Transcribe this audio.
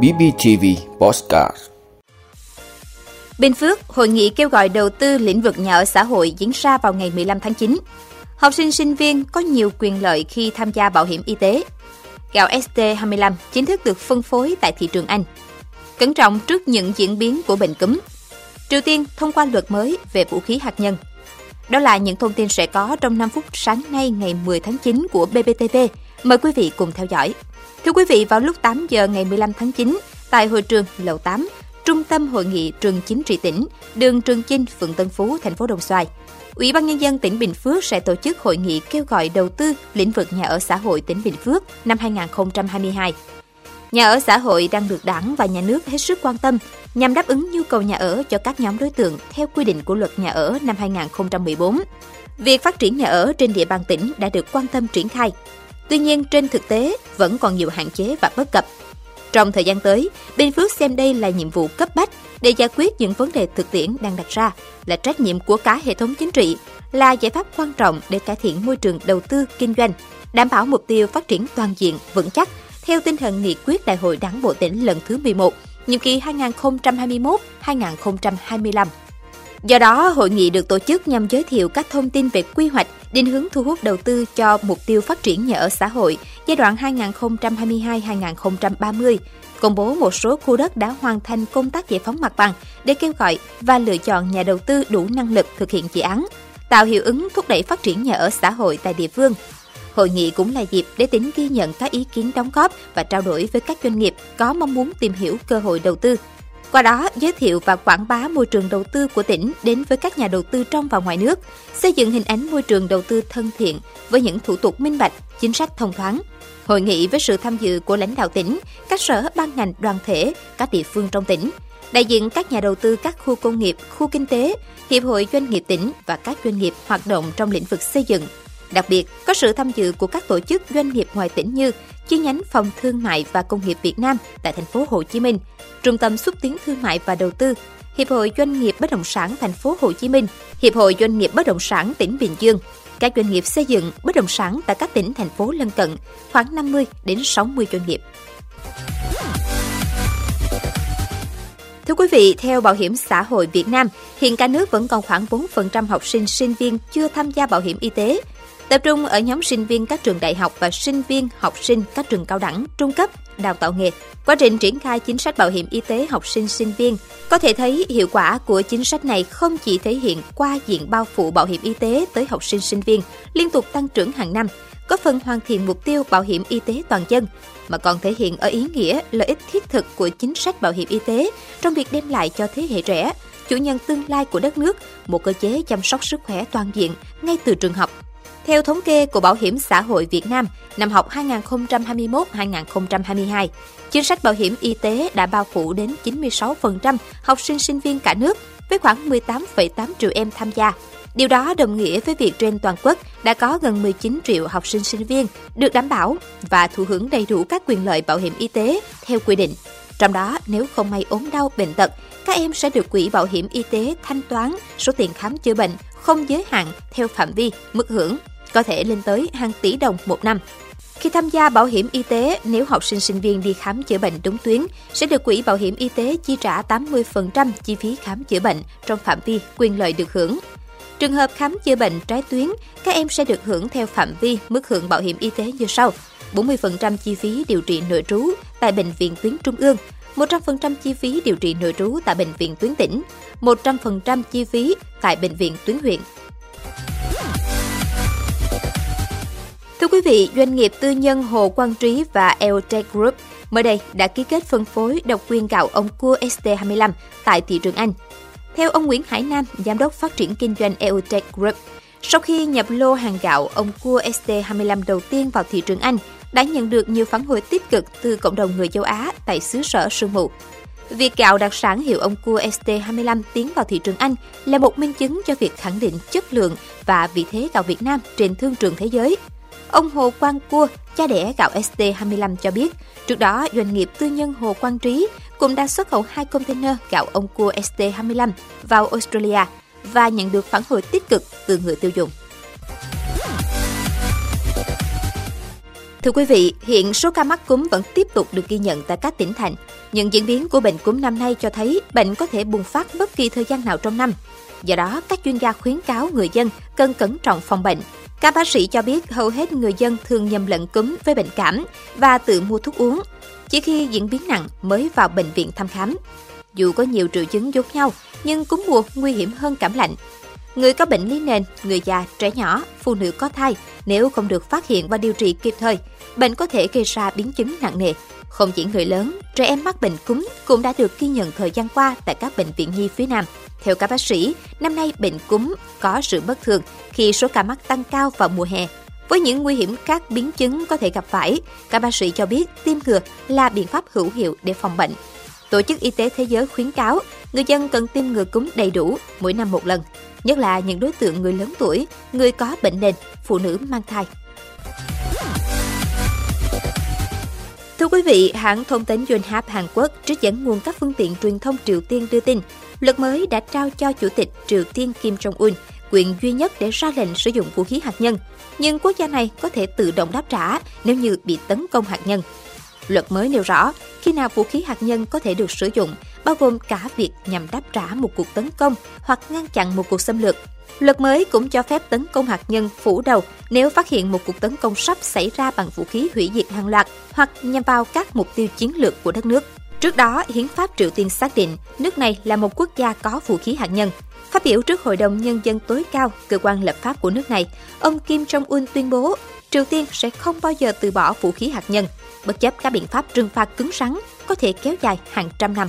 BBTV Postcard Bình Phước, hội nghị kêu gọi đầu tư lĩnh vực nhà ở xã hội diễn ra vào ngày 15 tháng 9. Học sinh sinh viên có nhiều quyền lợi khi tham gia bảo hiểm y tế. Gạo ST25 chính thức được phân phối tại thị trường Anh. Cẩn trọng trước những diễn biến của bệnh cúm. Triều Tiên thông qua luật mới về vũ khí hạt nhân. Đó là những thông tin sẽ có trong 5 phút sáng nay ngày 10 tháng 9 của BBTV. Mời quý vị cùng theo dõi. Thưa quý vị, vào lúc 8 giờ ngày 15 tháng 9, tại hội trường Lầu 8, Trung tâm Hội nghị Trường Chính trị tỉnh, đường Trường Chinh, phường Tân Phú, thành phố Đồng Xoài. Ủy ban Nhân dân tỉnh Bình Phước sẽ tổ chức hội nghị kêu gọi đầu tư lĩnh vực nhà ở xã hội tỉnh Bình Phước năm 2022. Nhà ở xã hội đang được đảng và nhà nước hết sức quan tâm nhằm đáp ứng nhu cầu nhà ở cho các nhóm đối tượng theo quy định của luật nhà ở năm 2014. Việc phát triển nhà ở trên địa bàn tỉnh đã được quan tâm triển khai. Tuy nhiên, trên thực tế vẫn còn nhiều hạn chế và bất cập. Trong thời gian tới, Bình Phước xem đây là nhiệm vụ cấp bách để giải quyết những vấn đề thực tiễn đang đặt ra, là trách nhiệm của cả hệ thống chính trị, là giải pháp quan trọng để cải thiện môi trường đầu tư kinh doanh, đảm bảo mục tiêu phát triển toàn diện, vững chắc theo tinh thần nghị quyết Đại hội Đảng bộ tỉnh lần thứ 11, nhiệm kỳ 2021-2025. Do đó, hội nghị được tổ chức nhằm giới thiệu các thông tin về quy hoạch, định hướng thu hút đầu tư cho mục tiêu phát triển nhà ở xã hội giai đoạn 2022-2030, công bố một số khu đất đã hoàn thành công tác giải phóng mặt bằng để kêu gọi và lựa chọn nhà đầu tư đủ năng lực thực hiện dự án, tạo hiệu ứng thúc đẩy phát triển nhà ở xã hội tại địa phương. Hội nghị cũng là dịp để tỉnh ghi nhận các ý kiến đóng góp và trao đổi với các doanh nghiệp có mong muốn tìm hiểu cơ hội đầu tư. Qua đó, giới thiệu và quảng bá môi trường đầu tư của tỉnh đến với các nhà đầu tư trong và ngoài nước, xây dựng hình ảnh môi trường đầu tư thân thiện với những thủ tục minh bạch, chính sách thông thoáng. Hội nghị với sự tham dự của lãnh đạo tỉnh, các sở ban ngành đoàn thể, các địa phương trong tỉnh, đại diện các nhà đầu tư các khu công nghiệp, khu kinh tế, hiệp hội doanh nghiệp tỉnh và các doanh nghiệp hoạt động trong lĩnh vực xây dựng, Đặc biệt, có sự tham dự của các tổ chức doanh nghiệp ngoài tỉnh như chi nhánh Phòng Thương mại và Công nghiệp Việt Nam tại thành phố Hồ Chí Minh, Trung tâm xúc tiến thương mại và đầu tư, Hiệp hội Doanh nghiệp bất động sản thành phố Hồ Chí Minh, Hiệp hội Doanh nghiệp bất động sản tỉnh Bình Dương, các doanh nghiệp xây dựng bất động sản tại các tỉnh thành phố lân cận, khoảng 50 đến 60 doanh nghiệp. Thưa quý vị, theo Bảo hiểm xã hội Việt Nam, hiện cả nước vẫn còn khoảng 4% học sinh sinh viên chưa tham gia bảo hiểm y tế tập trung ở nhóm sinh viên các trường đại học và sinh viên học sinh các trường cao đẳng, trung cấp, đào tạo nghề. Quá trình triển khai chính sách bảo hiểm y tế học sinh sinh viên, có thể thấy hiệu quả của chính sách này không chỉ thể hiện qua diện bao phủ bảo hiểm y tế tới học sinh sinh viên liên tục tăng trưởng hàng năm, có phần hoàn thiện mục tiêu bảo hiểm y tế toàn dân, mà còn thể hiện ở ý nghĩa lợi ích thiết thực của chính sách bảo hiểm y tế trong việc đem lại cho thế hệ trẻ, chủ nhân tương lai của đất nước, một cơ chế chăm sóc sức khỏe toàn diện ngay từ trường học theo thống kê của Bảo hiểm xã hội Việt Nam, năm học 2021-2022, chính sách bảo hiểm y tế đã bao phủ đến 96% học sinh sinh viên cả nước với khoảng 18,8 triệu em tham gia. Điều đó đồng nghĩa với việc trên toàn quốc đã có gần 19 triệu học sinh sinh viên được đảm bảo và thụ hưởng đầy đủ các quyền lợi bảo hiểm y tế theo quy định. Trong đó, nếu không may ốm đau bệnh tật, các em sẽ được quỹ bảo hiểm y tế thanh toán số tiền khám chữa bệnh không giới hạn theo phạm vi, mức hưởng có thể lên tới hàng tỷ đồng một năm. Khi tham gia bảo hiểm y tế, nếu học sinh sinh viên đi khám chữa bệnh đúng tuyến, sẽ được Quỹ Bảo hiểm Y tế chi trả 80% chi phí khám chữa bệnh trong phạm vi quyền lợi được hưởng. Trường hợp khám chữa bệnh trái tuyến, các em sẽ được hưởng theo phạm vi mức hưởng bảo hiểm y tế như sau. 40% chi phí điều trị nội trú tại bệnh viện tuyến trung ương, 100% chi phí điều trị nội trú tại bệnh viện tuyến tỉnh, 100% chi phí tại bệnh viện tuyến huyện. Quý vị, doanh nghiệp tư nhân Hồ Quang Trí và Eltech Group mới đây đã ký kết phân phối độc quyền gạo ông cua ST25 tại thị trường Anh. Theo ông Nguyễn Hải Nam, giám đốc phát triển kinh doanh Eltech Group, sau khi nhập lô hàng gạo ông cua ST25 đầu tiên vào thị trường Anh, đã nhận được nhiều phản hồi tích cực từ cộng đồng người châu Á tại xứ sở sương mù. Việc gạo đặc sản hiệu ông cua ST25 tiến vào thị trường Anh là một minh chứng cho việc khẳng định chất lượng và vị thế gạo Việt Nam trên thương trường thế giới – Ông Hồ Quang Cua, cha đẻ gạo ST25 cho biết, trước đó doanh nghiệp tư nhân Hồ Quang Trí cũng đã xuất khẩu hai container gạo ông cua ST25 vào Australia và nhận được phản hồi tích cực từ người tiêu dùng. Thưa quý vị, hiện số ca mắc cúm vẫn tiếp tục được ghi nhận tại các tỉnh thành. Những diễn biến của bệnh cúm năm nay cho thấy bệnh có thể bùng phát bất kỳ thời gian nào trong năm. Do đó, các chuyên gia khuyến cáo người dân cần cẩn trọng phòng bệnh. Các bác sĩ cho biết hầu hết người dân thường nhầm lẫn cúm với bệnh cảm và tự mua thuốc uống. Chỉ khi diễn biến nặng mới vào bệnh viện thăm khám. Dù có nhiều triệu chứng giống nhau, nhưng cúm mùa nguy hiểm hơn cảm lạnh. Người có bệnh lý nền, người già, trẻ nhỏ, phụ nữ có thai, nếu không được phát hiện và điều trị kịp thời, bệnh có thể gây ra biến chứng nặng nề. Không chỉ người lớn, trẻ em mắc bệnh cúm cũng đã được ghi nhận thời gian qua tại các bệnh viện nhi phía Nam. Theo các bác sĩ, năm nay bệnh cúm có sự bất thường khi số ca mắc tăng cao vào mùa hè. Với những nguy hiểm các biến chứng có thể gặp phải, các bác sĩ cho biết tiêm ngừa là biện pháp hữu hiệu để phòng bệnh. Tổ chức Y tế Thế giới khuyến cáo người dân cần tiêm ngừa cúm đầy đủ mỗi năm một lần, nhất là những đối tượng người lớn tuổi, người có bệnh nền, phụ nữ mang thai. Thưa quý vị, hãng thông tấn Yonhap Hàn Quốc trích dẫn nguồn các phương tiện truyền thông Triều Tiên đưa tin, luật mới đã trao cho Chủ tịch Triều Tiên Kim Jong-un quyền duy nhất để ra lệnh sử dụng vũ khí hạt nhân, nhưng quốc gia này có thể tự động đáp trả nếu như bị tấn công hạt nhân. Luật mới nêu rõ, khi nào vũ khí hạt nhân có thể được sử dụng, bao gồm cả việc nhằm đáp trả một cuộc tấn công hoặc ngăn chặn một cuộc xâm lược. Luật mới cũng cho phép tấn công hạt nhân phủ đầu nếu phát hiện một cuộc tấn công sắp xảy ra bằng vũ khí hủy diệt hàng loạt hoặc nhằm vào các mục tiêu chiến lược của đất nước. Trước đó, Hiến pháp Triều Tiên xác định nước này là một quốc gia có vũ khí hạt nhân. Phát biểu trước Hội đồng Nhân dân tối cao, cơ quan lập pháp của nước này, ông Kim Jong-un tuyên bố Triều Tiên sẽ không bao giờ từ bỏ vũ khí hạt nhân, bất chấp các biện pháp trừng phạt cứng rắn có thể kéo dài hàng trăm năm.